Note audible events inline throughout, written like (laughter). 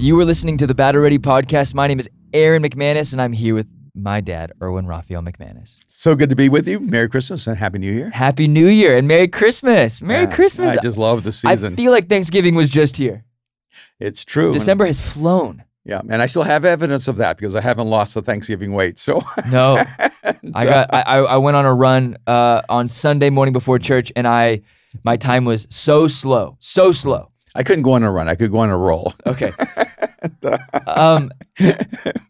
You were listening to the Battle Ready podcast. My name is Aaron McManus, and I'm here with my dad, Erwin Raphael McManus. So good to be with you. Merry Christmas and Happy New Year. Happy New Year and Merry Christmas. Merry Yeah, Christmas. I just love the season. I feel like Thanksgiving was just here. it's true. December has flown. Yeah, and I still have evidence of that because I haven't lost the Thanksgiving weight. So No, (laughs) I got. I, I I went on a run uh, on Sunday morning before church, and I my time was so slow, so slow. I couldn't go on a run. I could go on a roll. Okay. (laughs) um,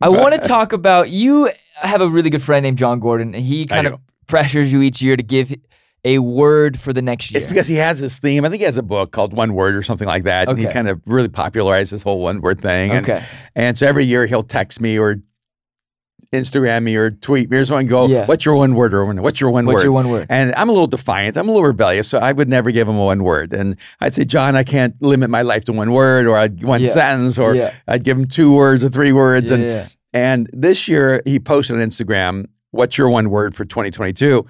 I want to talk about you. Have a really good friend named Jon Gordon, and he kind of pressures you each year to give a word for the next year. It's because he has this theme. I think he has a book called One Word or something like that. And he kind of really popularized this whole one word thing. And, okay. and so every year he'll text me or Instagram me or tweet me or and go, Yeah. What's your one word? Or what's your one What's word? your one word? And I'm a little defiant. I'm a little rebellious, so I would never give him a one word. And I'd say, Jon, I can't limit my life to one word or I'd one Yeah. sentence or Yeah. I'd give him two words or three words. And and this year he posted on Instagram, "What's your one word for 2022?"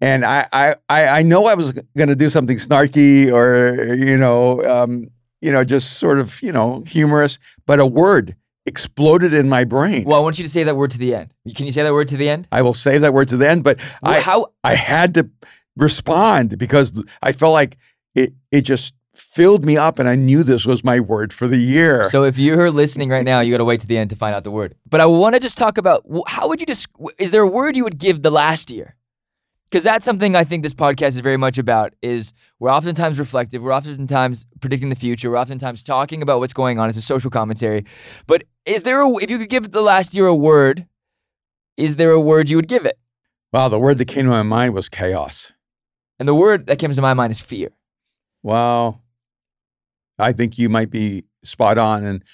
And I I I, I know I was going to do something snarky or you know um, you know just sort of you know humorous, but a word exploded in my brain. Well, I want you to say that word to the end. Can you say that word to the end? I will say that word to the end, but Well, I how? I had to respond because I felt like it it just filled me up, and I knew this was my word for the year. So if you're listening right now, you got to wait to the end to find out the word. But I want to just talk about how would you just is there a word you would give the last year? Because that's something I think this podcast is very much about. Is we're oftentimes reflective, we're oftentimes predicting the future, we're oftentimes talking about what's going on. It's a social commentary. But is there a if you could give the last year a word? Is there a word you would give it? wow, the word that came to my mind was chaos. And the word that comes to my mind is fear. Well, I think you might be spot on, and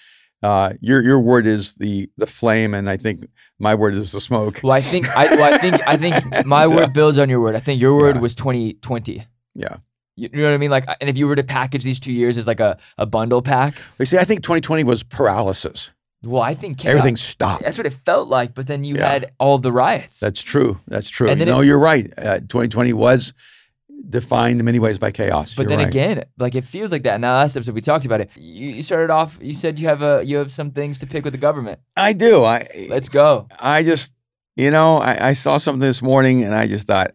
uh, your your word is the the flame, and I think my word is the smoke. Well, I think I, well, I think I think (laughs) my word builds on your word. I think your word Yeah. was 2020. Yeah. You, you know what I mean? Like, and if you were to package these two years as like a, a bundle pack, You see, I think 2020 was paralysis. well, I think chaos- Everything stopped. That's what it felt like. But then you Yeah. had all the riots. That's true. That's true. And then no, it- you're right. Uh, 2020 was defined in many ways by chaos. but You're then right. again, like it feels like that. In Now, last episode we talked about it. You, you started off. You said you have a you have some things to pick with the government. I do. I Let's go. I just, you know, I, I saw something this morning and I just thought,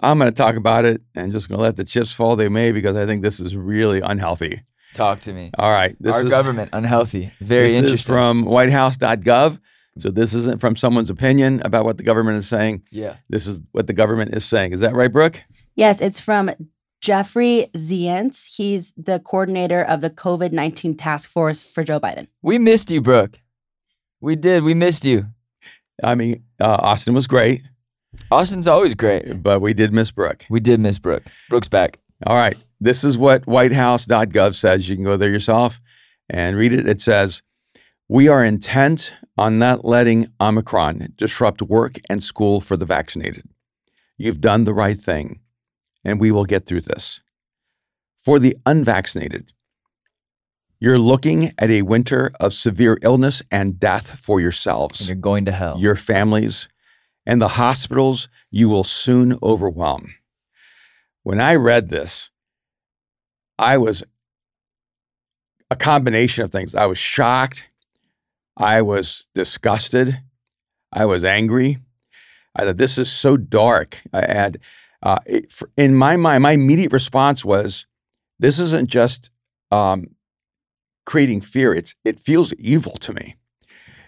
I'm going to talk about it and just going to let the chips fall they may because I think this is really unhealthy. Talk to me. All right. This Our is government unhealthy. Very this interesting. is from whitehouse.gov. So this isn't from someone's opinion about what the government is saying. yeah. This is what the government is saying. Is that right, Brooke? Yes, it's from Jeffrey Zients. He's the coordinator of the COVID 19 task force for Joe Biden. We missed you, Brooke. We did. We missed you. I mean, uh, Austin was great, Austin's always great. but we did miss Brooke. We did miss Brooke. Brooke's back. All right. This is what whitehouse.gov says. You can go there yourself and read it. It says, We are intent on not letting Omicron disrupt work and school for the vaccinated. You've done the right thing, and we will get through this. For the unvaccinated, you're looking at a winter of severe illness and death for And yourselves, you're going to hell. your families, and the hospitals you will soon overwhelm. When I read this, I was a combination of things. I was shocked. I was disgusted. I was angry. I thought this is so dark. I had, uh, it, for- in my mind, my immediate response was, "This isn't just um, creating fear. It's it feels evil to me."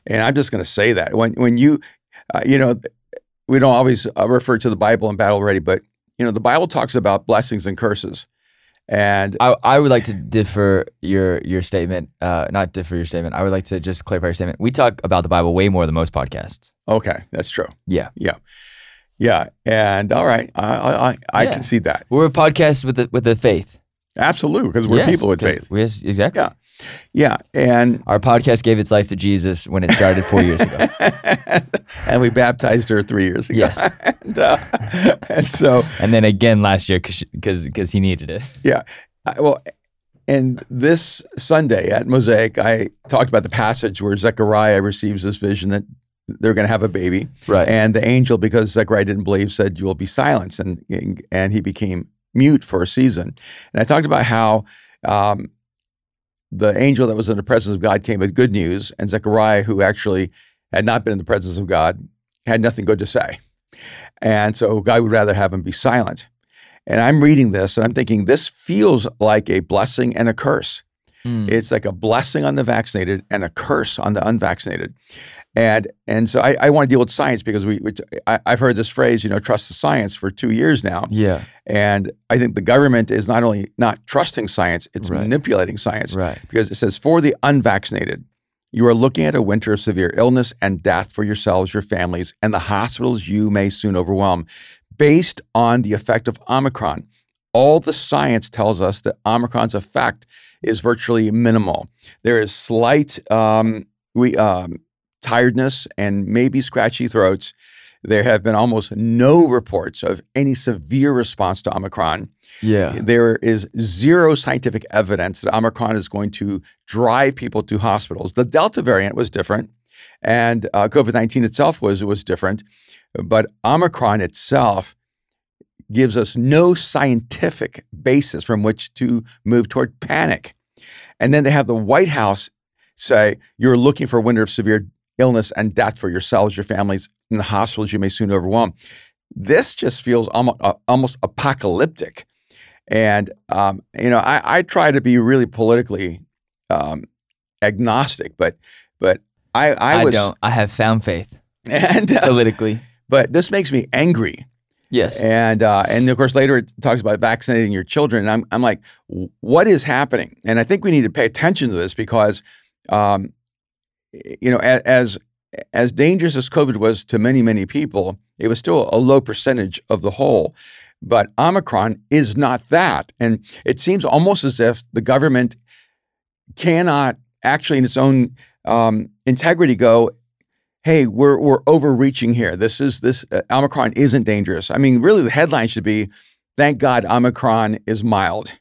And I'm just going to say that when when you, uh, you know, we don't always uh, refer to the Bible in battle ready, but you know, the Bible talks about blessings and curses, and I, I would like to differ your your statement. Uh, not differ your statement. I would like to just clarify your statement. We talk about the Bible way more than most podcasts. okay, that's true. Yeah. Yeah, and all right, I I, I, I Yeah. can see that We're a podcast with the with the faith. absolutely because we're Yes, people with faith. we- Yes, exactly. Yeah. Yeah, and Our podcast gave its life to Jesus when it started four years ago. (laughs) and we baptized her three years ago. Yes. (laughs) and, uh, (laughs) and so And then again last year because because he needed it. I, well, and this Sunday at Mosaic, I talked about the passage where Zechariah receives this vision that they're going to have a baby, Right. and the angel, because Zechariah didn't believe, said, "You will be silenced," and and he became mute for a season. And I talked about how um, the angel that was in the presence of God came with good news, and Zechariah, who actually had not been in the presence of God, had nothing good to say. And so God would rather have him be silent. And I'm reading this and I'm thinking, this feels like a blessing and a curse. Mm. It's like a blessing on the vaccinated and a curse on the unvaccinated. And and so I, I want to deal with science because we, we I, I've heard this phrase, you know, trust the science for two years now. yeah. And I think the government is not only not trusting science, it's Right. manipulating science Right. because it says, for the unvaccinated, you are looking at a winter of severe illness and death for yourselves, your families, and the hospitals you may soon overwhelm. Based on the effect of Omicron, all the science tells us that Omicron's effect is virtually minimal. There is slight um, we, um, tiredness and maybe scratchy throats. There have been almost no reports of any severe response to Omicron. Yeah. There is zero scientific evidence that Omicron is going to drive people to hospitals. The Delta variant was different, and uh, COVID nineteen itself was was different, but Omicron itself gives us no scientific basis from which to move toward panic. And then they have the White House say you're looking for a winter of severe illness and death for yourselves, your families, and the hospitals you may soon overwhelm. This just feels almost, uh, almost apocalyptic. And, um, you know, I, I try to be really politically um, agnostic, but, but I, I, I, was, don't. I have found faith (laughs) and, uh, politically. but this makes me angry. Yes. And uh, and of course later it talks about vaccinating your children. And I'm I'm like, what is happening? And I think we need to pay attention to this because, um, you know, as as dangerous as COVID was to many many people, it was still a low percentage of the whole. But Omicron is not that, and it seems almost as if the government cannot actually, in its own um, integrity, go hey, we're we're overreaching here. This is this uh, Omicron isn't dangerous. I mean, really, the headline should be, "Thank God Omicron is mild."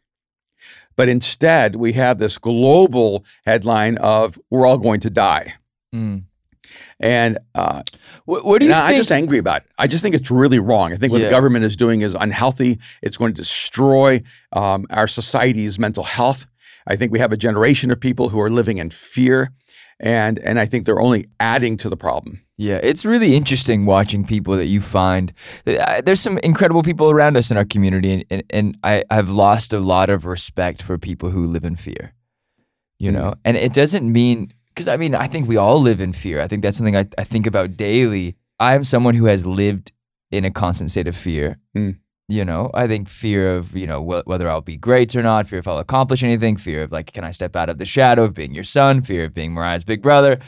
But instead, we have this global headline of "We're all going to die," Mm. and uh, What, what do you I'm just angry about it. I just think it's really wrong. I think what Yeah. the government is doing is unhealthy. It's going to destroy um, our society's mental health. I think we have a generation of people who are living in fear, and and I think they're only adding to the problem. Yeah, it's really interesting watching people that you find. Uh, There's some incredible people around us in our community, and, and, and I, I've lost a lot of respect for people who live in fear. You know, and it doesn't mean, because I mean, I think we all live in fear. I think that's something I, I think about daily. I'm someone who has lived in a constant state of fear. Mm. You know, I think fear of, you know, wh- whether I'll be great or not, fear if I'll accomplish anything, fear of like, can I step out of the shadow of being your son, fear of being Mariah's big brother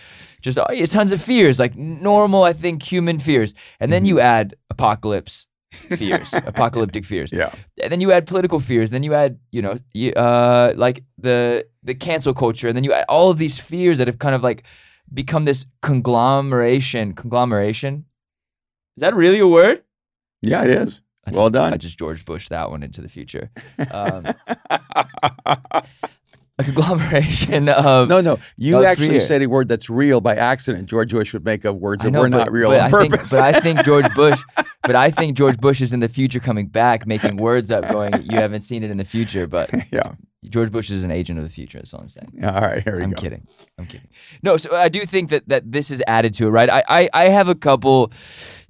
just oh, yeah, tons of fears, like normal, I think, human fears. And then you add apocalypse fears, (laughs) apocalyptic fears. Yeah. And then you add political fears. Then you add, you know, uh, like the the cancel culture. And then you add all of these fears that have kind of like become this conglomeration. Conglomeration. Is that really a word? Yeah, it is. I Well just- done. I just George Bush that one into the future. Um, (laughs) a conglomeration of no, no. You actually said a word that's real by accident. George Bush would make up words that know, were but- not real but on I purpose. Think, but I think George (laughs) Bush, but I think George Bush is in the future coming back, making words up, going, "You haven't seen it in the future." But (laughs) yeah. George Bush is an agent of the future. That's all I'm saying. yeah. All right. Here we I'm go. kidding. I'm kidding. No, so I do think that that this is added to it, right? I I, I have a couple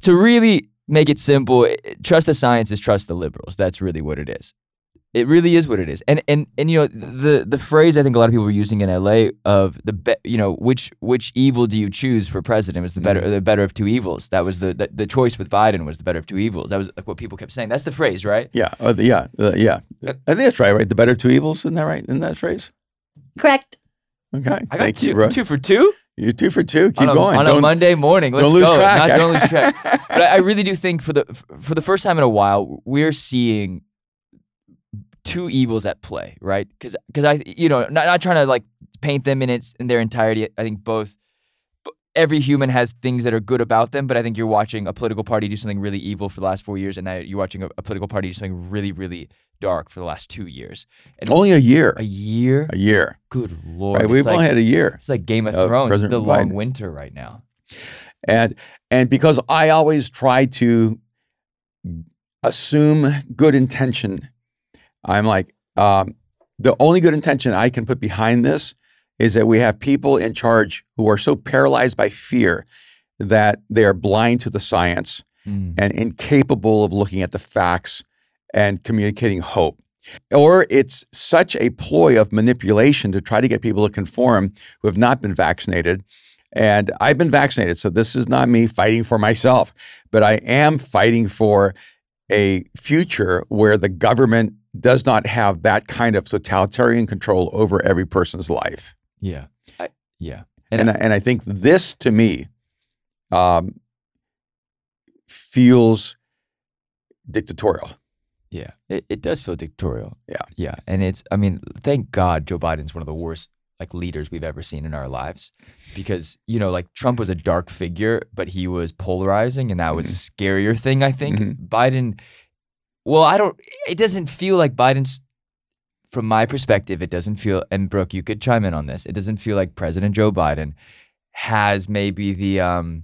to really make it simple. Trust the science is trust the liberals. That's really what it is. It really is what it is. And and and you know the the phrase I think a lot of people were using in LA of the be, you know which which evil do you choose for president is the better mm. the better of two evils. That was the, the the choice with Biden was the better of two evils. That was like what people kept saying. That's the phrase, right? Yeah. Oh, the, yeah. Uh, yeah. Uh, I think that's right. Right. The better of two evils. Isn't that right? Isn't that phrase? Correct. Okay. I got Thank two, you, bro. two for two You're two for two. Keep on a, going. on a Monday morning. Let's don't lose go. track. Not, don't lose track. (laughs) but I, I really do think for the for the first time in a while, we're seeing two evils at play, right? Because because I you know not, not trying to like paint them in its in their entirety. I think both. Every human has things that are good about them, but I think you're watching a political party do something really evil for the last four years, and now you're watching a, a political party do something really, really dark for the last two years. And Only a year. a year, A year. good lord! Right. We've like, only had a year. it's like Game of Thrones, President the long winter right now. And and because I always try to assume good intention, I'm like, um, the only good intention I can put behind this is that we have people in charge who are so paralyzed by fear that they are blind to the science Mm. and incapable of looking at the facts and communicating hope. Or it's such a ploy of manipulation to try to get people to conform who have not been vaccinated. And I've been vaccinated, so this is not me fighting for myself, but I am fighting for a future where the government does not have that kind of totalitarian control over every person's life. Yeah. I, yeah. And, And, I, and I think this to me um, feels dictatorial. yeah. It, it does feel dictatorial. Yeah. Yeah. And it's, I mean, thank God Joe Biden's one of the worst like leaders we've ever seen in our lives because, you know, like Trump was a dark figure, but he was polarizing and that was a scarier thing, I think. Mhm. Biden, well, I don't, it doesn't feel like Biden's, from my perspective, it doesn't feel, and Brooke, you could chime in on this, it doesn't feel like President Joe Biden has maybe the um,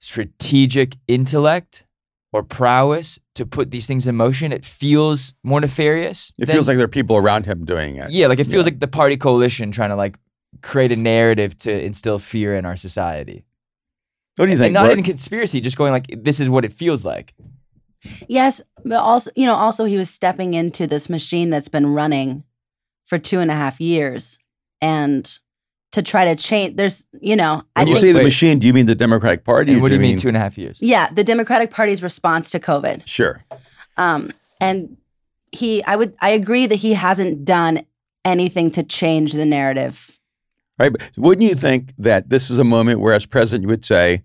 strategic intellect or prowess to put these things in motion. It feels more nefarious. It than- feels like there are people around him doing it. yeah, like it feels Yeah. like the party coalition trying to like create a narrative to instill fear in our society. What do you think? And not Brooke? in conspiracy, just going like this is what it feels like. Yes, but also, you know, also he was stepping into this machine that's been running for two and a half years, and to try to change. There's, you know, I when you think, say the Wait. machine, do you mean the Democratic Party? And what do you mean two and a half years? yeah, the Democratic Party's response to COVID. Sure. Um, and he, I would, I agree that he hasn't done anything to change the narrative. Right. But wouldn't you think that this is a moment where, as president, you would say,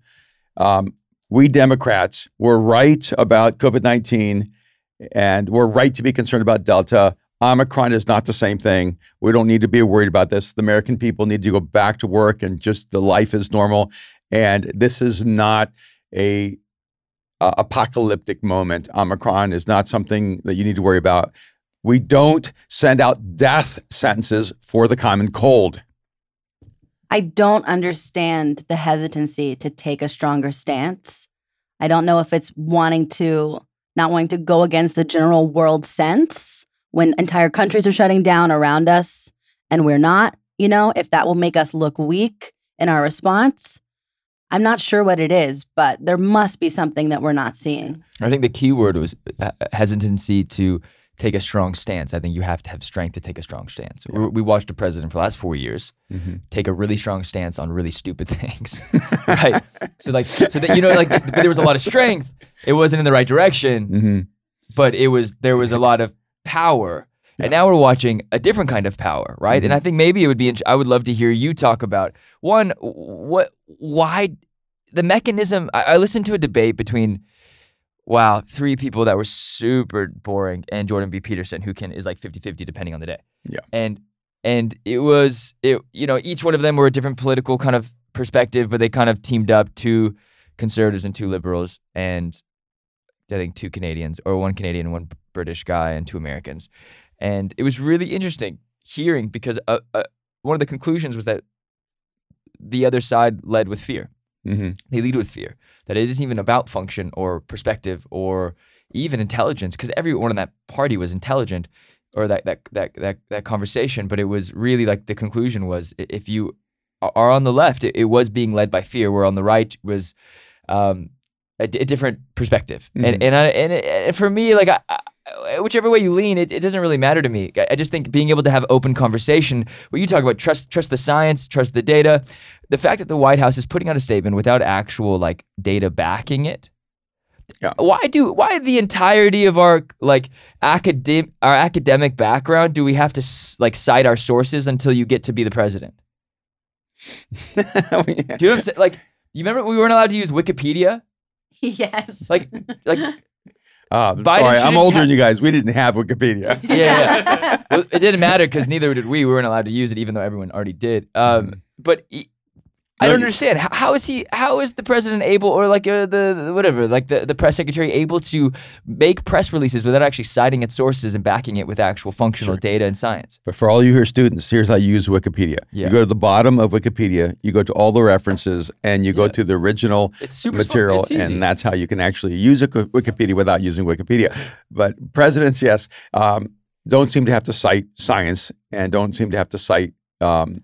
um, we Democrats were right about COVID 19 and we're right to be concerned about Delta. Omicron is not the same thing. We don't need to be worried about this. The American people need to go back to work and just the life is normal. And this is not a apocalyptic moment. Omicron is not something that you need to worry about. We don't send out death sentences for the common cold. I don't understand the hesitancy to take a stronger stance. I don't know if it's wanting to not wanting to go against the general world sense when entire countries are shutting down around us and we're not, you know, if that will make us look weak in our response. I'm not sure what it is, but there must be something that we're not seeing. I think the key word was uh, hesitancy to take a strong stance. I think you have to have strength to take a strong stance. We- We watched a president for the last four years take a really strong stance on really stupid (laughs) things, (laughs) right? So like, so that you know, like, there was a lot of strength. It wasn't in the right direction, hmm but it was there was a lot of power. Yeah. And now we're watching a different kind of power, right? Mhm. And I think maybe it would be. int- I would love to hear you talk about one, what, why, the mechanism. I, I listened to a debate between, wow, three people that were super boring, and Jordan B. Peterson, who can is like 50-50 depending on the day. Yeah. And and it was it you know each one of them were a different political kind of perspective, but they kind of teamed up two conservatives and two liberals, and I think two Canadians or one Canadian, one British guy, and two Americans. And it was really interesting hearing because uh, uh, one of the conclusions was that the other side led with fear. Hmm They lead with fear that it isn't even about function or perspective or even intelligence because everyone in that party was intelligent or that that that that that conversation. But it was really like the conclusion was if you are on the left, it, it was being led by fear. Where on the right was um, a, d- a different perspective. Mhm. And and I, and, it, and for me, like I, Uh, whichever way you lean, it, it doesn't really matter to me. I, I just think being able to have open conversation where you talk about trust trust the science, trust the data. The fact that the White House is putting out a statement without actual like data backing it. Yeah. Why do why the entirety of our like academic our academic background do we have to s- like cite our sources until you get to be the president? (laughs) Do you know what I'm saying? Like you remember we weren't allowed to use Wikipedia? (laughs) yes. Like like Uh, Biden sorry, I'm older ha- than you guys. We didn't have Wikipedia. (laughs) yeah, yeah. (laughs) well, it didn't matter because neither did we. We weren't allowed to use it, even though everyone already did. Um, But he, I don't understand. How, how is he? How is the president able, or like uh, the, the whatever, like the, the press secretary able to make press releases without actually citing its sources and backing it with actual functional Sure. data and science? But for all you here students, here's how you use Wikipedia. Yeah. You go to the bottom of Wikipedia, you go to all the references, and you go to the original It's super smart. material, and that's how you can actually use a Wikipedia without using Wikipedia. But presidents, yes. Um, don't seem to have to cite science and don't seem to have to cite um,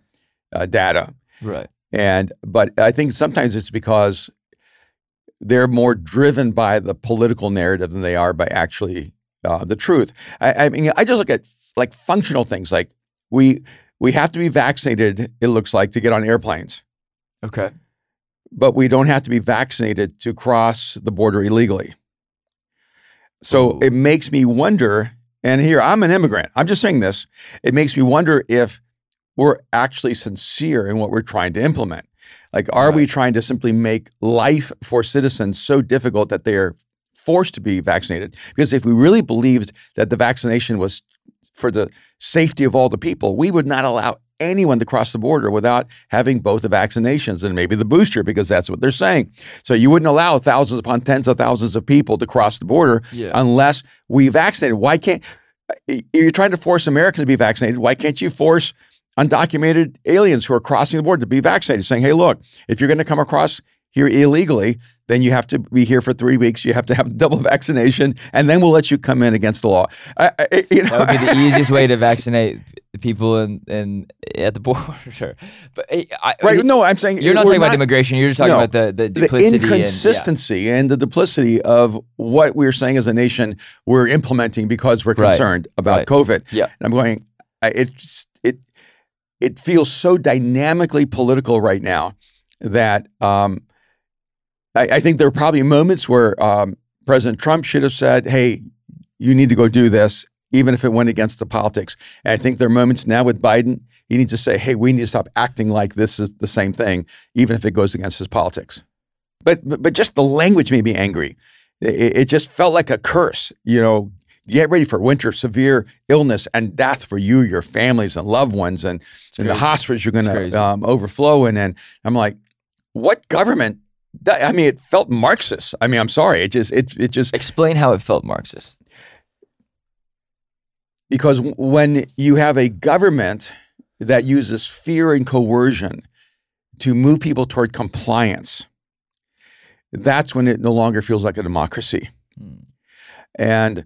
uh, data. Right. And but I think sometimes it's because they're more driven by the political narrative than they are by actually uh, the truth. I, I mean, I just look at like functional things like we we have to be vaccinated. It looks like to get on airplanes, Okay. but we don't have to be vaccinated to cross the border illegally. So Ooh. it makes me wonder. And here I'm an immigrant. I'm just saying this. It makes me wonder if we're actually sincere in what we're trying to implement. Like, are we trying to simply make life for citizens so difficult that they are forced to be vaccinated? Because if we really believed that the vaccination was for the safety of all the people, we would not allow anyone to cross the border without having both the vaccinations and maybe the booster, because that's what they're saying. So you wouldn't allow thousands upon tens of thousands of people to cross the border Yeah. unless we vaccinated. Why can't uh, you're trying to force Americans to be vaccinated? Why can't you force undocumented aliens who are crossing the border to be vaccinated? Saying, hey, look, if you're going to come across here illegally, then you have to be here for three weeks. You have to have (laughs) double vaccination, and then we'll let you come in against the law. I, I, you know, That would be the easiest way to (laughs) vaccinate people in, in at the border. (laughs) Sure. But eh, I, right? No, I'm saying you're not talking about immigration. You're just talking No. about the, the the duplicity and- yeah. inconsistency and, the duplicity of what we're saying as a nation we're implementing because we're Right. concerned about Right. COVID. Yeah. And I'm going, I, it feels so dynamically political right now that um, I, I think there are probably moments where um, President Trump should have said, "Hey, you need to go do this," even if it went against the politics. And I think there are moments now with Biden. He needs to say, "Hey, we need to stop acting like this is the same thing, even if it goes against his politics." But but, but just the language made me angry. It, it just felt like a curse. You know, get ready for winter, severe illness and death for you, your families, and loved ones, and, and the hospitals you're going to um, overflow in. And I'm like, what government? that- I mean, it felt Marxist. I mean, I'm sorry. It just it it just Explain how it felt Marxist. because when you have a government that uses fear and coercion to move people toward compliance, that's when it no longer feels like a democracy. Hmm. and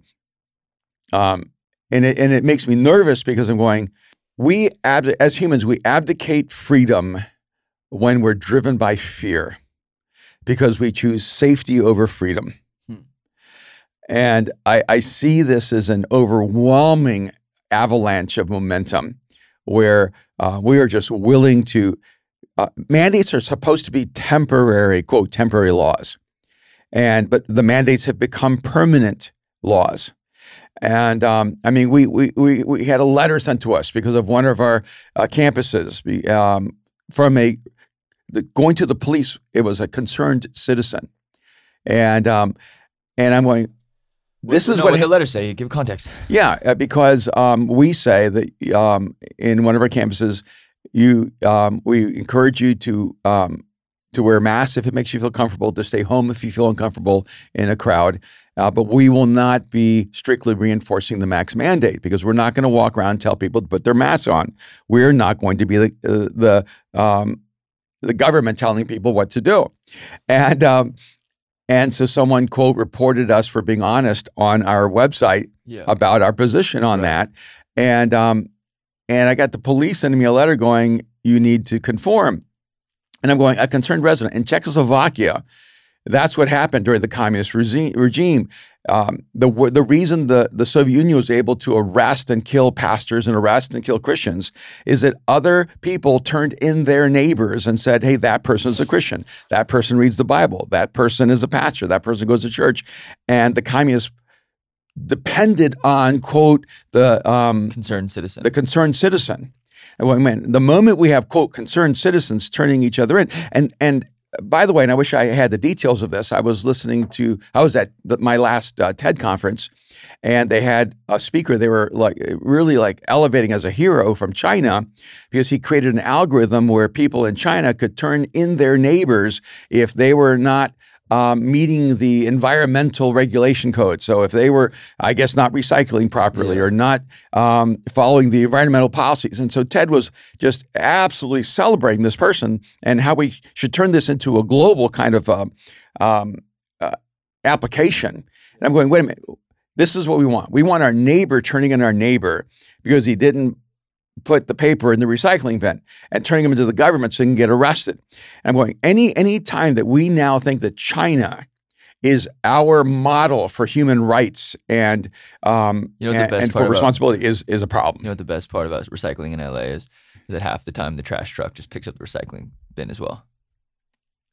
um, and it and it makes me nervous because I'm going. We ab- as humans we abdicate freedom when we're driven by fear, because we choose safety over freedom. Hmm. And I, I see this as an overwhelming avalanche of momentum, where uh, we are just willing to. Uh, mandates are supposed to be temporary, quote, temporary laws and but the mandates have become permanent laws. And um, I mean, we, we we we had a letter sent to us because of one of our uh, campuses um, from a the, going to the police. It was a concerned citizen, and um, and I'm going. This is no, what what the letter say. Give context. yeah, uh, because um, we say that um, in one of our campuses, you um, we encourage you to um, to wear masks if it makes you feel comfortable, to stay home if you feel uncomfortable in a crowd. Uh, but we will not be strictly reinforcing the max mandate because we're not going to walk around and tell people to put their masks on. We're not going to be the uh, the um, the government telling people what to do, and um, and so someone quote reported us for being honest on our website Yeah. about our position on Right. that. And um, and I got the police sending me a letter going, you need to conform. And I'm going, a concerned resident in Czechoslovakia. That's what happened during the communist regime. Um, the the reason the, the Soviet Union was able to arrest and kill pastors and arrest and kill Christians is that other people turned in their neighbors and said, "Hey, that person is a Christian. That person reads the Bible. That person is a pastor. That person goes to church." And the communists depended on quote the um, Concerned citizen. the concerned citizen. And I meant, the moment we have quote concerned citizens turning each other in, and and by the way, and I wish I had the details of this. I was listening to I was at the, my last uh, TED conference, and they had a speaker they were like really like elevating as a hero from China because he created an algorithm where people in China could turn in their neighbors if they were not um, meeting the environmental regulation code. So if they were, I guess, not recycling properly Yeah. or not um, following the environmental policies, and so TED was just absolutely celebrating this person and how we should turn this into a global kind of um, um, uh, application. And I'm going, wait a minute. This is what we want. We want our neighbor turning in our neighbor because he didn't put the paper in the recycling bin and turning them into the government so they can get arrested. And I'm going, any any time that we now think that China is our model for human rights and um, You know the and, best and for about- responsibility is is a problem. You know what the best part about recycling in LA is? That half the time the trash truck just picks up the recycling bin as well.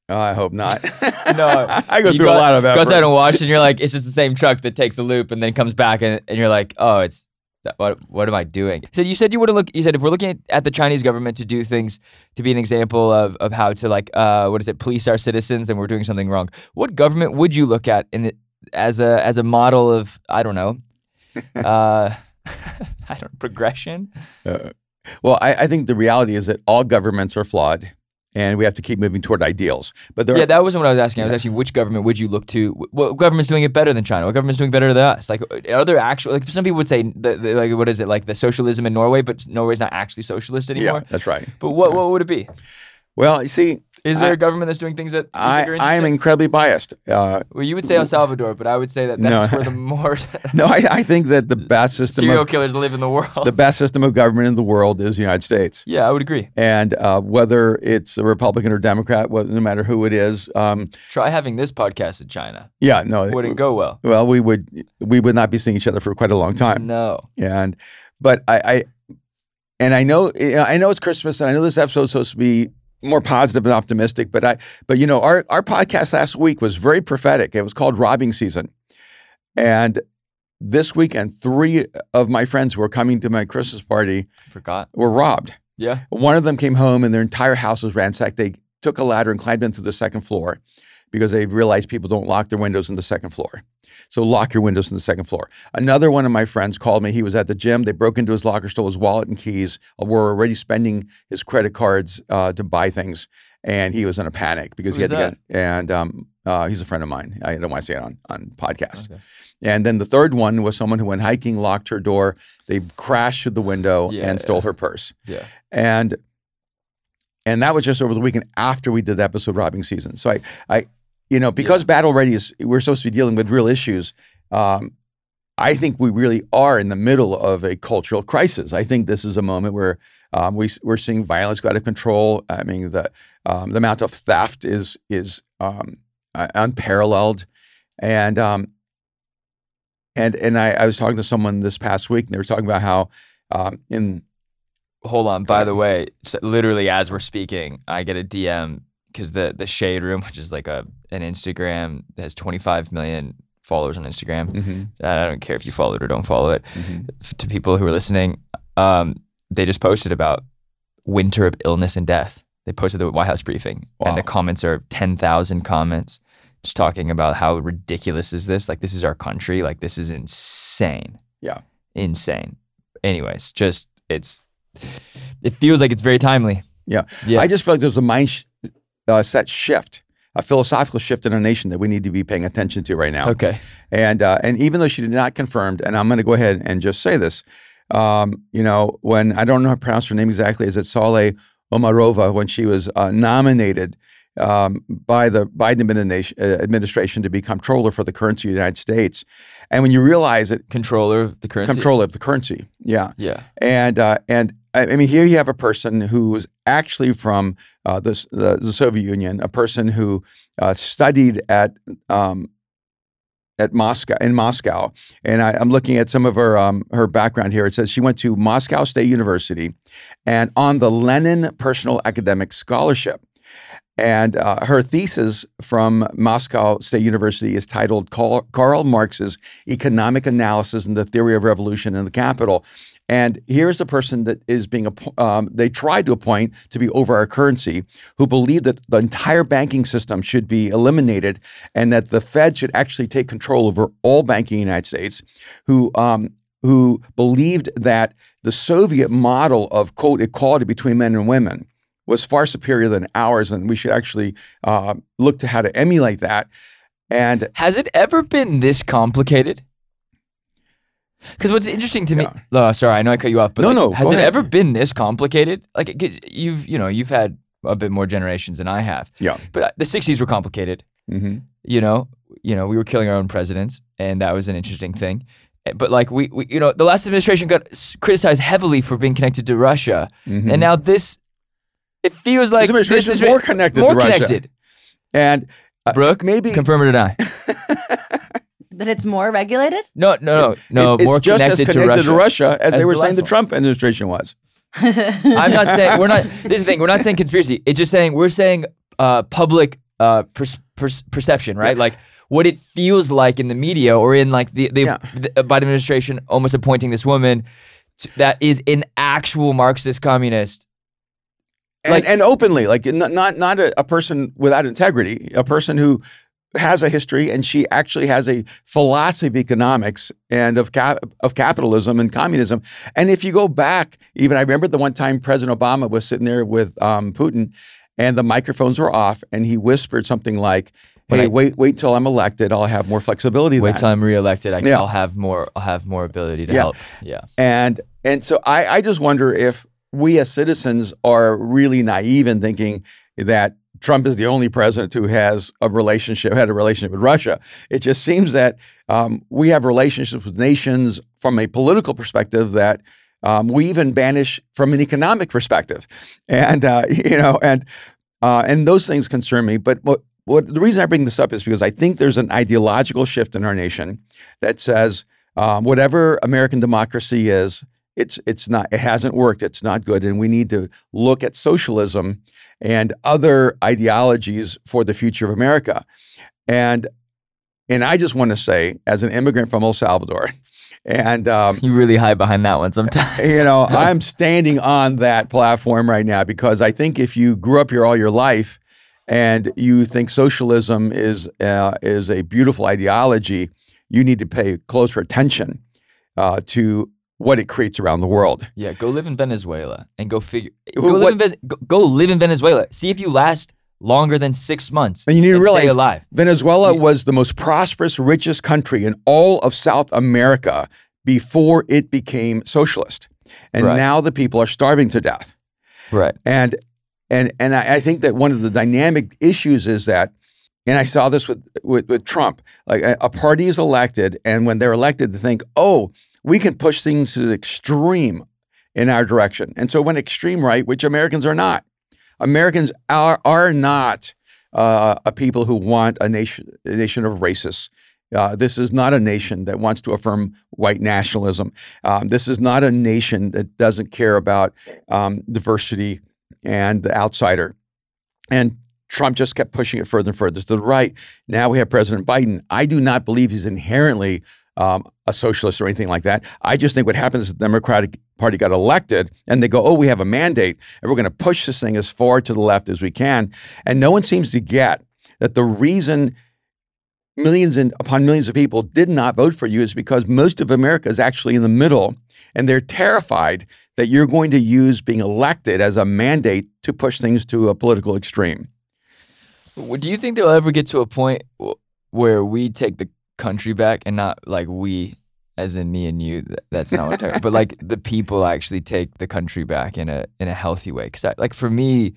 Oh, I hope not. (laughs) No, (laughs) I go through go- a lot of effort. Goes out and watch, and you're like, it's just the same truck that takes a loop and then comes back, and, and you're like, oh, it's what? What am I doing? So you said you would look. You said if we're looking at, at the Chinese government to do things to be an example of of how to like, uh, what is it, police our citizens, and we're doing something wrong. What government would you look at in it as a as a model of I don't know, (laughs) uh, (laughs) I don't progression. Uh, well, I, I think the reality is that all governments are flawed, and we have to keep moving toward ideals. But there Yeah, are, that wasn't what I was asking. I was asking which government would you look to? What government's doing it better than China? What government's doing better than us? Like, uh, are there actual? Like, some people would say, the, the, like, what is it? Like the socialism in Norway, but Norway's not actually socialist anymore. yeah, that's right. But what Yeah. what would it be? Well, you see, Is there I- a government that's doing things that I, I am incredibly biased. Uh, well, you would say El Salvador, but I would say that that's No. where the more (laughs) no, I, I think that the (laughs) best system serial of, killers live in the world. the best system of government in the world is the United States. yeah, I would agree. And uh, whether it's a Republican or Democrat, whether, no matter who it is, um, Try having this podcast in China. yeah, no, it Wouldn't go well. well, we would we would not be seeing each other for quite a long time. No. And but I, I and I know I know it's Christmas and I know this episode's supposed to be more positive and optimistic, but I but you know our our podcast last week was very prophetic. It was called robbing season. Mm-hmm. And this weekend, three of my friends who were coming to my Christmas party Forgot. were robbed. Yeah. One of them came home and their entire house was ransacked. They took a ladder and climbed into the second floor because they realized people don't lock their windows in the second floor. So lock your windows in the second floor. Another one of my friends called me. He was at the gym. They broke into his locker, stole his wallet and keys. uh, Were already spending his credit cards uh, to buy things, and he was in a panic because he had to get. And um, uh, he's a friend of mine. I don't want to say it on on podcast. Okay. And then the third one was someone who went hiking, locked her door. They crashed through the window Yeah, and stole yeah. her purse Yeah. and and that was just over the weekend after we did the episode robbing season. So I, I, you know, because Battle Ready is we're supposed to be dealing with real issues. Um, I think we really are in the middle of a cultural crisis. I think this is a moment where um, we we're seeing violence go out of control. I mean, the um, the amount of theft is is um, uh, unparalleled, and um, and and I, I was talking to someone this past week, and they were talking about how um, in Hold on. By ahead. the way, so literally as we're speaking, I get a DM because the the Shade Room, (laughs) which is like a an Instagram that has 25 million followers on Instagram. Mhm, I don't care if you follow it or don't follow it. mhm. To people who are listening, um, they just posted about winter of illness and death. They posted the White House briefing, and the comments are 10,000 comments, just talking about how ridiculous is this? Like this is our country. Like this is insane. Yeah. insane. Anyways, just it's it feels like it's very timely. Yeah. Yeah. I just feel like there's a mind sh- uh, set shift, a philosophical shift in our nation that we need to be paying attention to right now. Okay. And uh, and even though she did not confirmed, and I'm going to go ahead and just say this, um, you know, when I don't know how to pronounce her name exactly, is it Saleh Omarova when she was uh, nominated um, by the Biden administration, uh, administration to be Comptroller for the currency of the United States, and when you realize that Comptroller of the currency. Comptroller of the currency, yeah, Yeah. and uh, and I mean, here you have a person who was actually from uh, the, the the Soviet Union, a person who uh, studied at um, at Moscow in Moscow, and I, I'm looking at some of her um, her background here. It says she went to Moscow State University, and on the Lenin Personal Academic Scholarship. And uh, her thesis from Moscow State University is titled Karl Marx's Economic Analysis and the Theory of Revolution in the Capital. And here's the person that is being, um, they tried to appoint to be over our currency, who believed that the entire banking system should be eliminated and that the Fed should actually take control over all banking in the United States, who, um, who believed that the Soviet model of, quote, equality between men and women was far superior than ours, and we should actually uh, look to how to emulate that. And Has it ever been this complicated? Because what's interesting to me, oh, sorry, I know I cut you off, but No, like, no, has it ahead. ever been this complicated? Like, 'cause you've, you know, you've had a bit more generations than I have. Yeah. But uh, the '60s were complicated. Mhm. You know, you know we were killing our own presidents, and that was an interesting thing. Eh, But like we, we you know, the last administration got criticized heavily for being connected to Russia, Mhm. and now this, it feels like administration is more connected more to Russia. connected. and uh, Brooke, maybe confirm or deny? (laughs) That it's more regulated? No, no, no, no. it's, more just connected, as connected to Russia. as, as they were the saying the. Trump administration was. (laughs) I'm not saying we're not. This is the thing. We're not saying conspiracy. It's just saying we're saying uh, public uh, pers- pers- perception, right? Like what it feels like in the media or in like the the, Yeah. the Biden administration almost appointing this woman to, that is an actual Marxist communist. and, Like- and openly, like not not, not a, a person without integrity, a person who has a history and she actually has a philosophy of economics and of cap, of capitalism and communism. And if you go back, even I remember the one time President Obama was sitting there with um, Putin, and the microphones were off, and he whispered something like, "Hey, I- wait, wait till I'm elected. I'll have more flexibility." Wait then." till I'm reelected. I, Yeah. I'll have more. I'll have more ability to Yeah. help. Yeah. And and so I, I just wonder if we as citizens are really naive in thinking that Trump is the only president who has a relationship, had a relationship with Russia. It just seems that um, we have relationships with nations from a political perspective that um, we even banish from an economic perspective, and uh, (laughs) you know, and uh, and those things concern me. But what what the reason I bring this up is because I think there's an ideological shift in our nation that says um, whatever American democracy is, it's it's not it hasn't worked. It's not good, and we need to look at socialism and other ideologies for the future of America. And and I just want to say, as an immigrant from El Salvador, and um, You really hide behind that one sometimes. you know, (laughs) I'm standing on that platform right now because I think if you grew up here all your life and you think socialism is uh, is a beautiful ideology, you need to pay closer attention uh, to what it creates around the world. Yeah, go live in Venezuela and go figure. Go Who- live, in go, go live in Venezuela. See if you last longer than six months. And you need to realize stay alive. Venezuela Yeah. was the most prosperous, richest country in all of South America before it became socialist, and Right. now the people are starving to death. Right. And and and I, I think that one of the dynamic issues is that, and I saw this with with, with Trump. Like a, a party is elected, and when they're elected, they think, oh, we can push things to the extreme in our direction. And so, when extreme right, which Americans are not, Americans are are not uh, a people who want a nation a nation of racists. Uh, this is not a nation that wants to affirm white nationalism. Um, this is not a nation that doesn't care about um, diversity and the outsider. And Trump just kept pushing it further and further to the right. Now we have President Biden. I do not believe he's inherently um, a socialist or anything like that. I just think what happens is the Democratic Party got elected and they go, oh, we have a mandate and we're going to push this thing as far to the left as we can. And no one seems to get that the reason millions and upon millions of people did not vote for you is because most of America is actually in the middle and they're terrified that you're going to use being elected as a mandate to push things to a political extreme. Do you think they'll ever get to a point where we take the country back and not like we, as in me and you? That's not what I'm talking. But like the people actually take the country back in a in a healthy way. Because like for me,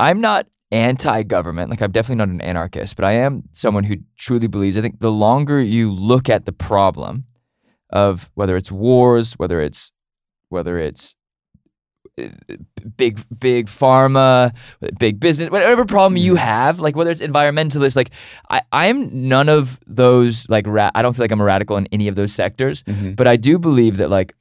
I'm not anti-government. Like I'm definitely not an anarchist, but I am someone who truly believes. I think the longer you look at the problem of whether it's wars, whether it's whether it's big big pharma, big business, whatever problem you mm. have, like whether it's environmentalist, like I I'm none of those like ra- I don't feel like I'm a radical in any of those sectors, mm-hmm. but I do believe that like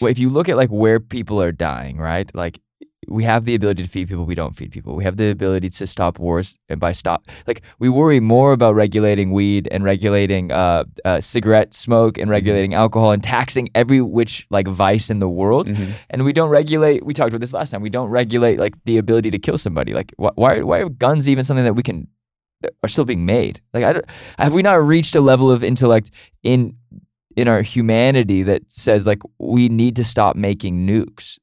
well, if you look at like where people are dying, right? Like we have the ability to feed people, we don't feed people. We have the ability to stop wars, and by stop, like we worry more about regulating weed and regulating uh, uh, cigarette smoke and regulating alcohol and taxing every which like vice in the world. Mhm. and we don't regulate we talked about this last time we don't regulate like the ability to kill somebody. Like wh- why why are guns even something that we can that are still being made? Like I don't, have we not reached a level of intellect in in our humanity that says like we need to stop making nukes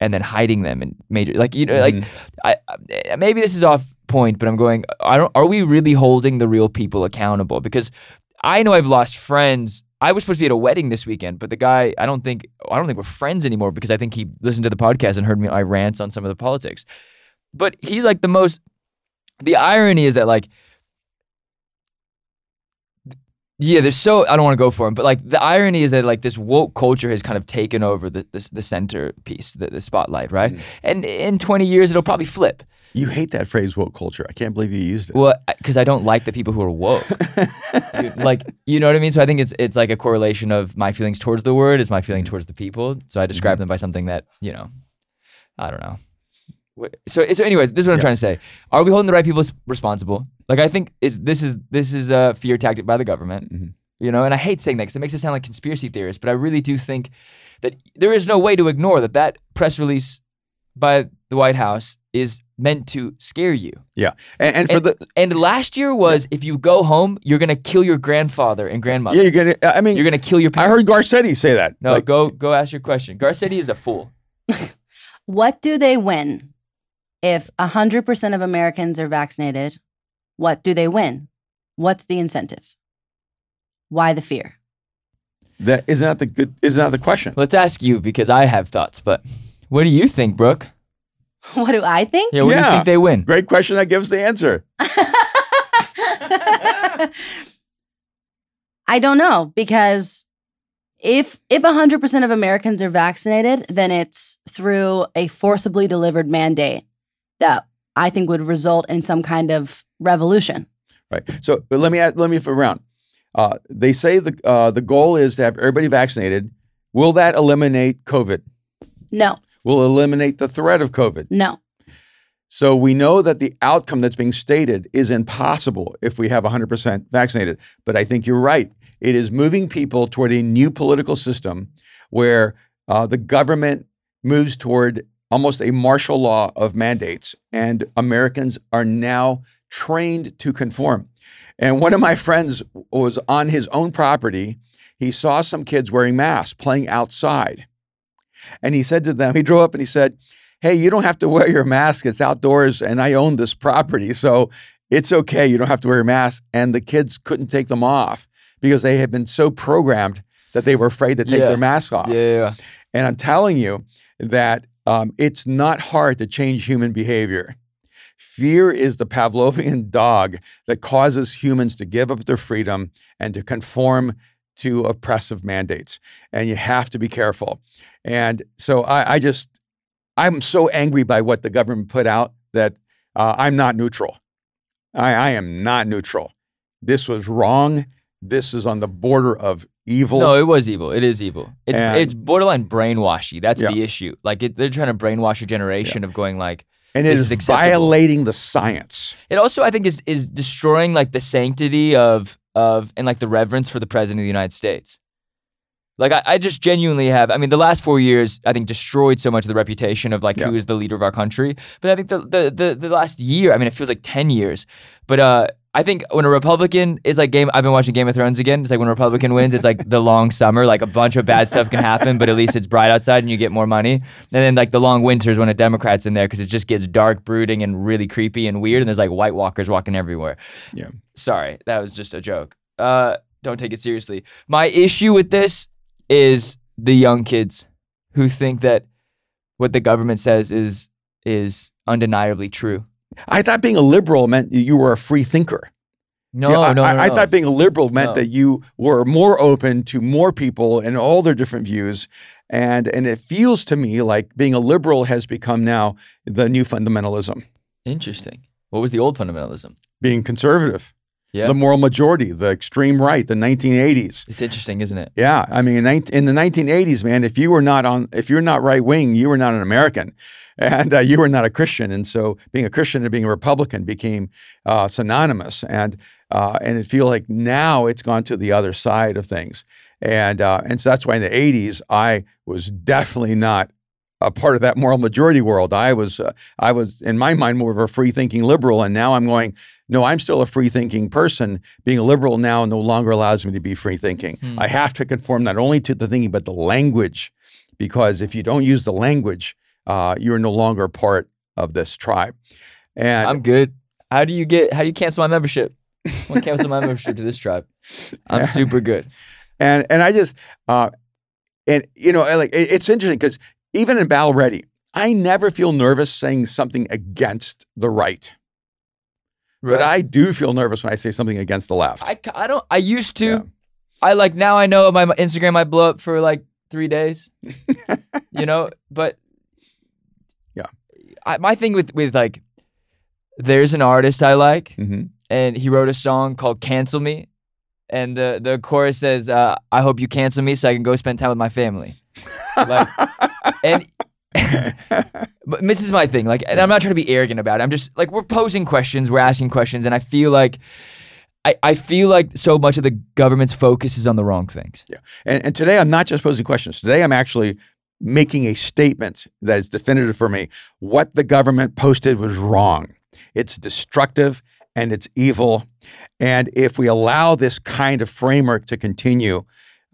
and then hiding them and major like you know like Mhm. I, I maybe this is off point but I'm going I don't are we really holding the real people accountable because I know I've lost friends I was supposed to be at a wedding this weekend, but the guy, I don't think, I don't think we're friends anymore because I think he listened to the podcast and heard me I rants on some of the politics. But he's like the most. The irony is that like Yeah, there's so I don't want to go for him, but like the irony is that like this woke culture has kind of taken over the the, the centerpiece, the, the spotlight, right? Mm. And in 20 years, it'll probably flip. You hate that phrase woke culture. I can't believe you used it. Well, because I don't like the people who are woke. (laughs) Like, you know what I mean? So I think it's it's like a correlation of my feelings towards the word is my feeling Mm-hmm. towards the people. So I describe them by something that you know, I don't know. What- So so anyways, this is what I'm Yeah. trying to say. Are we holding the right people responsible? Like I think is this is this is a fear tactic by the government. Mhm. You know, and I hate saying that because it makes it sound like conspiracy theorists. But I really do think that there is no way to ignore that that press release by the White House is meant to scare you. yeah, and, and for And, the and last year was if you go home, you're gonna kill your grandfather and grandmother. yeah, you're gonna. I mean, You're gonna kill your I heard Garcetti say that. no, Like, go go ask your question. Garcetti is a fool. (laughs) What do they win if 100% of Americans are vaccinated? What do they win? What's the incentive? Why the fear? that isn't the good. Isn't that the question? Let's ask you because I have thoughts, but what do you think, Brooke? (laughs) What do I think? Yeah, what do you think they win? Great question. That gives the answer. (laughs) I don't know because if if 100% of Americans are vaccinated, then it's through a forcibly delivered mandate that I think would result in some kind of revolution. Right. So let me ask, let me flip around. Uh, they say the uh, the goal is to have everybody vaccinated. Will that eliminate COVID? No, Will eliminate the threat of COVID? no. So we know that the outcome that's being stated is impossible if we have 100% vaccinated. But I think you're right. It is moving people toward a new political system where uh, the government moves toward almost a martial law of mandates, and Americans are now trained to conform. And one of my friends was on his own property. He saw some kids wearing masks playing outside. And he said to them, he drove up and he said, hey, you don't have to wear your mask. It's outdoors and I own this property. So it's okay. You don't have to wear your mask. And the kids couldn't take them off because they had been so programmed that they were afraid to take Yeah. their mask off. Yeah, yeah, yeah. And I'm telling you that um, it's not hard to change human behavior. Fear is the Pavlovian (laughs) dog that causes humans to give up their freedom and to conform to oppressive mandates. And you have to be careful. And so I, I just, I'm so angry by what the government put out that uh, I'm not neutral. I, I am not neutral. This was wrong. This is on the border of evil. No, it was evil. It is evil. It's And- it's borderline brainwashy. That's Yeah. the issue. Like it, they're trying to brainwash a generation of going like. and it this is, is violating the science. It also I think is is destroying like the sanctity of of and like the reverence for the president of the United States. Like I, I just genuinely have. I mean, the last four years I think destroyed so much of the reputation of like Yeah. who is the leader of our country. But I think the, the the the last year, I mean, it feels like ten years. But uh, I think when a Republican is like game, I've been watching Game of Thrones again. It's like when a Republican wins, it's like the long summer. Like a bunch of bad stuff can happen, but at least it's bright outside and you get more money. And then like the long winters when a Democrat's in there because it just gets dark, brooding, and really creepy and weird. And there's like White Walkers walking everywhere. Yeah. Sorry, that was just a joke. Uh, don't take it seriously. My issue with this is the young kids who think that what the government says is is undeniably true. I thought being a liberal meant you were a free thinker. No, See, I, no, no, I, thought being a liberal meant No. that you were more open to more people and all their different views. And and it feels to me like being a liberal has become now the new fundamentalism, Interesting. What was the old fundamentalism? being conservative, Yeah. the moral majority, the extreme right, the 1980s. It's interesting, isn't it? Yeah, I mean, in, in the 1980s, man, if you were not on, if you're not right wing, you were not an American, and uh, you were not a Christian. And so, being a Christian and being a Republican became uh, synonymous. And uh, and it feel like now it's gone to the other side of things. And uh, and so that's why in the 80s, I was definitely not a part of that moral majority world. I was uh, I was in my mind more of a free thinking liberal, and now I'm going. No, I'm still a free thinking person. Being a liberal now no longer allows me to be free thinking. Hmm. I have to conform not only to the thinking but the language, because if you don't use the language, uh, you're no longer part of this tribe. And I'm good. How do you get? How do you cancel my membership? I want to cancel my membership to this tribe. I'm Yeah. super good. and and I just uh, and you know like it- it's interesting because even in Battle Ready, I never feel nervous saying something against the right. But I do feel nervous when I say something against the left. I, I don't. I used to. Yeah. I like now I know my my Instagram might blow up for like three days. (laughs) you know, but Yeah. I, my thing with with like, there's an artist I like, hmm and he wrote a song called "Cancel Me," and the the chorus says, uh, "I hope you cancel me so I can go spend time with my family." Like, (laughs) and (laughs) but this is my thing. Like, and I'm not trying to be arrogant about it. I'm just like we're posing questions, we're asking questions, and I feel like. I, I feel like so much of the government's focus is on the wrong things. And, and today I'm not just posing questions. Today I'm actually making a statement that is definitive for me. What the government posted was wrong. It's destructive and it's evil. And if we allow this kind of framework to continue,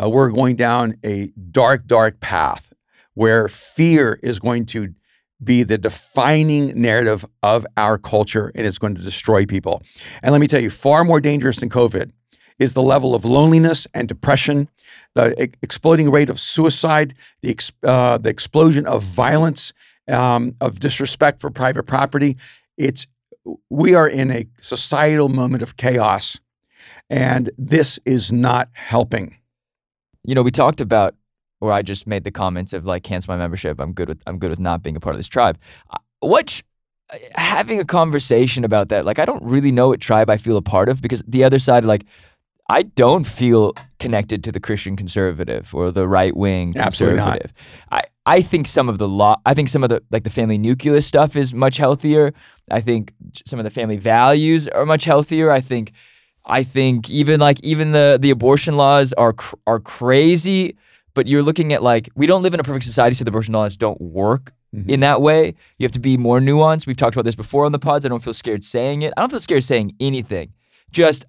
uh, we're going down a dark, dark path where fear is going to be the defining narrative of our culture and it's going to destroy people. And let me tell you, far more dangerous than COVID is the level of loneliness and depression, the e- exploding rate of suicide, the, ex- uh, the explosion of violence, um, of disrespect for private property. It's we are in a societal moment of chaos, and this is not helping. You know, we talked about, or I just made the comments of like cancel my membership. I'm good with I'm good with not being a part of this tribe. Uh, What having a conversation about that? Like, I don't really know what tribe I feel a part of because the other side, like. I don't feel connected to the Christian conservative or the right wing Absolutely not. conservative. I, I think some of the law I think some of the like the family nucleus stuff is much healthier. I think some of the family values are much healthier. I think I think even like even the the abortion laws are cr- are crazy, but you're looking at like we don't live in a perfect society so the abortion laws don't work Mhm. in that way. You have to be more nuanced. We've talked about this before on the pods. I don't feel scared saying it. I don't feel scared saying anything. Just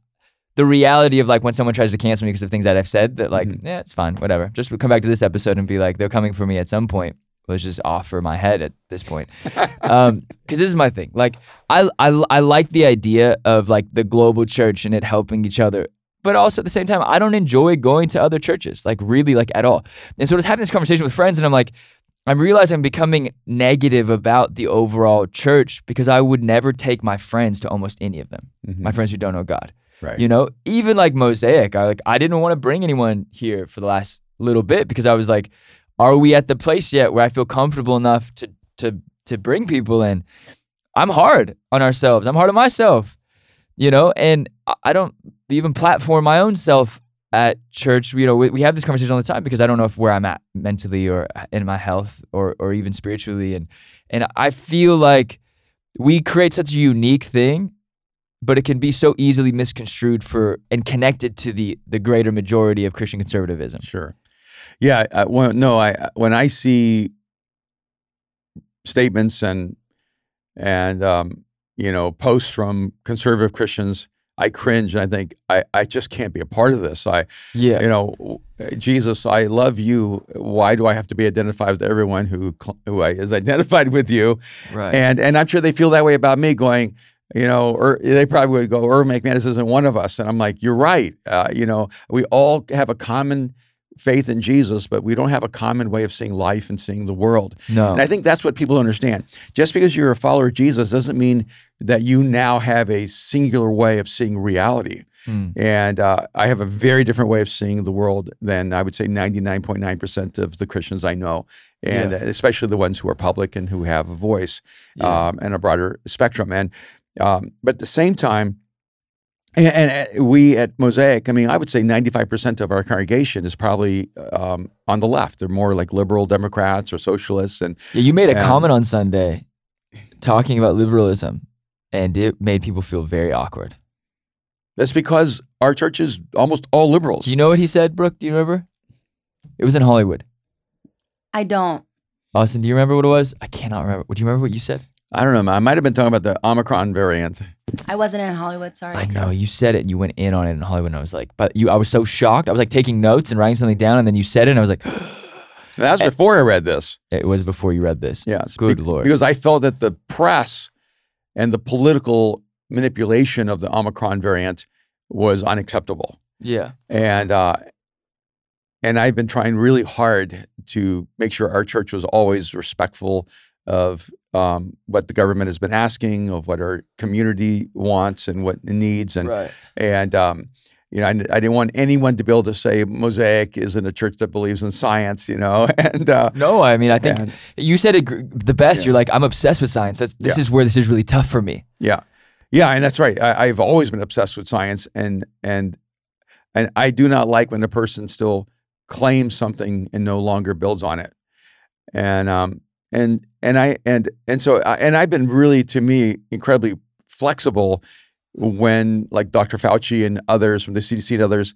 the reality of like when someone tries to cancel me because of things that I've said that like, Mhm. yeah, it's fine, whatever. Just come back to this episode and be like, they're coming for me at some point. Was just off for my head at this point. (laughs) Um, because this is my thing. Like, I, I I like the idea of like the global church and it helping each other. But also at the same time, I don't enjoy going to other churches, like really, like at all. And so I was having this conversation with friends, and I'm like, I'm realizing I'm becoming negative about the overall church because I would never take my friends to almost any of them. Mhm. My friends who don't know God. Right. You know, even like Mosaic, I like I didn't want to bring anyone here for the last little bit because I was like, are we at the place yet where I feel comfortable enough to to to bring people in? I'm hard on ourselves. I'm hard on myself. You know, and I- don't even platform my own self at church. You know, we, we have this conversation all the time because I don't know if where I'm at mentally or uh, in my health or or even spiritually, and and I feel like we create such a unique thing but it can be so easily misconstrued for and connected to the the greater majority of Christian conservatism. Sure. Yeah. I, well, no. I when I see statements and and um, you know posts from conservative Christians, I cringe and I think I, I just can't be a part of this. I Yeah. you know Jesus, I love you. Why do I have to be identified with everyone who who I, is identified with you? Right. And and I'm sure they feel that way about me. Going, you know, or they probably would go, Erwin McManus isn't one of us. And I'm like, you're right. Uh, you know, we all have a common faith in Jesus, but we don't have a common way of seeing life and seeing the world. no. And I think that's what people understand. Just because you're a follower of Jesus doesn't mean that you now have a singular way of seeing reality. Mm. And uh, I have a very different way of seeing the world than I would say 99.9% of the Christians I know, and Yeah. especially the ones who are public and who have a voice Yeah. um, and a broader spectrum. And um, but at the same time, and, and we at Mosaic, I mean, I would say 95% of our congregation is probably um, on the left. They're more like liberal Democrats or socialists, and yeah, you made a and- comment on Sunday talking about liberalism, and it made people feel very awkward. that's because our church is almost all liberals. Do you know what he said, Brooke? Do you remember? It was in Hollywood. I don't. Austin, do you remember what it was? I cannot remember. Do you remember what you said? I don't know. I might have been talking about the Omicron variant. I wasn't in Hollywood. Sorry. I know you said it, and you went in on it in Hollywood, and I was like, but you, I was so shocked. I was like taking notes and writing something down, and then you said it, and I was like, (gasps) That was before I read this. it was before you read this. Yes. Good be- Lord. Because I felt that the press and the political manipulation of the Omicron variant was unacceptable. Yeah. And uh, and I've been trying really hard to make sure our church was always respectful of um, what the government has been asking, of what our community wants and what it needs, and Right. and um, you know, I, I, didn't want anyone to be able to say Mosaic isn't a church that believes in science, you know. (laughs) And uh, no, I mean, I think and, you said it the best. Yeah. You're like, I'm obsessed with science. That's, this yeah. is where this is really tough for me. Yeah, yeah, and that's right. I, I've always been obsessed with science, and and and I do not like when a person still claims something and no longer builds on it. And um and and I and and so I, and I've been really to me incredibly flexible when like Dr. Fauci and others from the CDC and others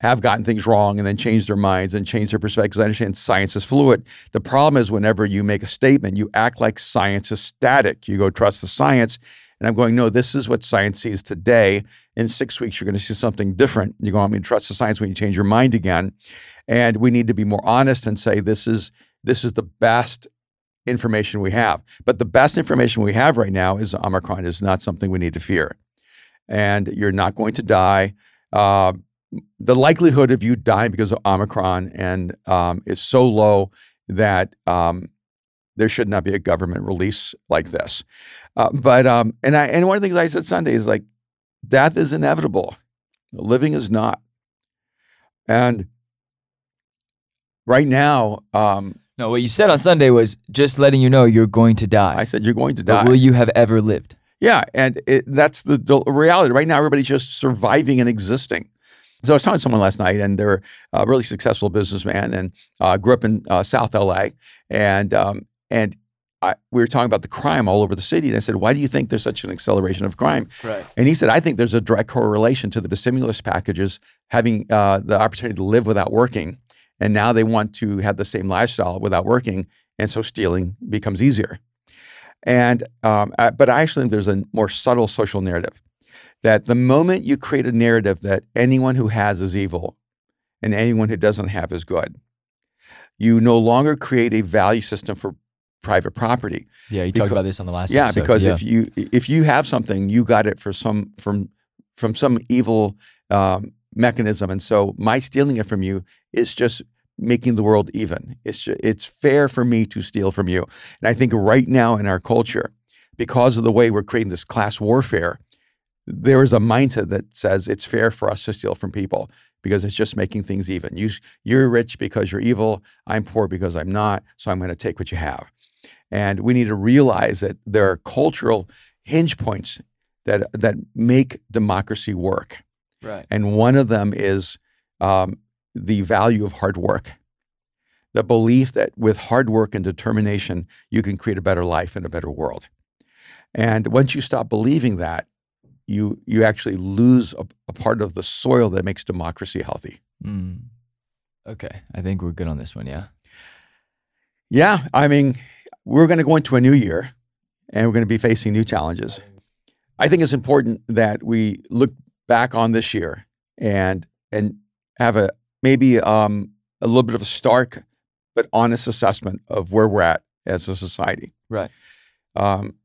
have gotten things wrong and then changed their minds and changed their perspectives. I understand science is fluid. The problem is whenever you make a statement, you act like science is static. You go trust the science. And I'm going, no, this is what science sees today. In six weeks, you're going to see something different. You go, I mean, trust the science when you change your mind again. And we need to be more honest and say this is this is the best information we have. But the best information we have right now is Omicron is not something we need to fear. And you're not going to die. Uh, the likelihood of you dying because of Omicron and um, is so low that um, there should not be a government release like this. Uh, but um, and I and one of the things I said Sunday is like, death is inevitable, living is not. And right now, um, no, what you said on Sunday was just letting you know you're going to die. I said you're going to die. But will you have ever lived? Yeah, and it, that's the, the, reality. Right now, everybody's just surviving and existing. So I was talking to someone last night, and they're a really successful businessman, and uh, grew up in uh, South LA, and um, and I, we were talking about the crime all over the city, and I said, "Why do you think there's such an acceleration of crime?" Right. And he said, "I think there's a direct correlation to the, the stimulus packages having uh, the opportunity to live without working, and now they want to have the same lifestyle without working, and so stealing becomes easier." And um, but I actually think there's a more subtle social narrative that the moment you create a narrative that anyone who has is evil, and anyone who doesn't have is good, you no longer create a value system for private property. Yeah, you because, talked about this on the last. Yeah, episode. because yeah. if you if you have something, you got it for some from from some evil um, mechanism, and so my stealing it from you is just making the world even. It's just, it's fair for me to steal from you, and I think right now in our culture, because of the way we're creating this class warfare, there is a mindset that says it's fair for us to steal from people because it's just making things even. You, you're rich because you're evil. I'm poor because I'm not. So I'm going to take what you have. And we need to realize that there are cultural hinge points that that make democracy work. Right. And one of them is um, the value of hard work. The belief that with hard work and determination, you can create a better life and a better world. And once you stop believing that, you you actually lose a, a part of the soil that makes democracy healthy. Mm. Okay, I think we're good on this one. Yeah. Yeah, I mean, we're going to go into a new year and we're going to be facing new challenges. I think it's important that we look back on this year and and have a maybe um, a little bit of a stark but honest assessment of where we're at as a society. Right. Um,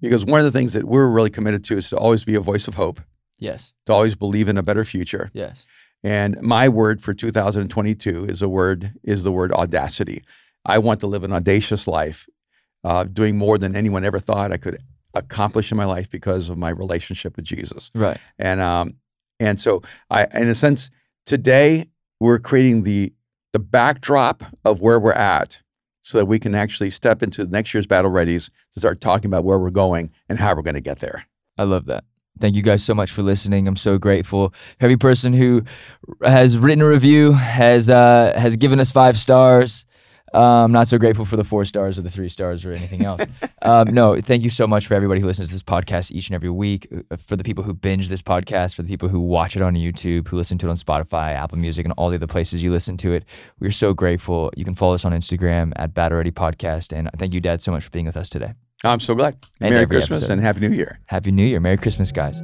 because one of the things that we're really committed to is to always be a voice of hope. Yes. To always believe in a better future. Yes. And my word for 2022 is a word is the word audacity. I want to live an audacious life, uh, doing more than anyone ever thought I could accomplish in my life because of my relationship with Jesus. Right. And um, and so I, in a sense, today we're creating the the backdrop of where we're at, so that we can actually step into next year's battle readies to start talking about where we're going and how we're going to get there. I love that. Thank you guys so much for listening. I'm so grateful. Every person who has written a review has uh, has given us five stars. Um, I'm not so grateful for the four stars or the three stars or anything else. (laughs) um, no, thank you so much for everybody who listens to this podcast each and every week. Uh, for the people who binge this podcast, for the people who watch it on YouTube, who listen to it on Spotify, Apple Music, and all the other places you listen to it, we're so grateful. You can follow us on Instagram at Battle Ready Podcast. And thank you, Dad, so much for being with us today. I'm so glad. And Merry Christmas episode. and Happy New Year. Happy New Year. Merry Christmas, guys.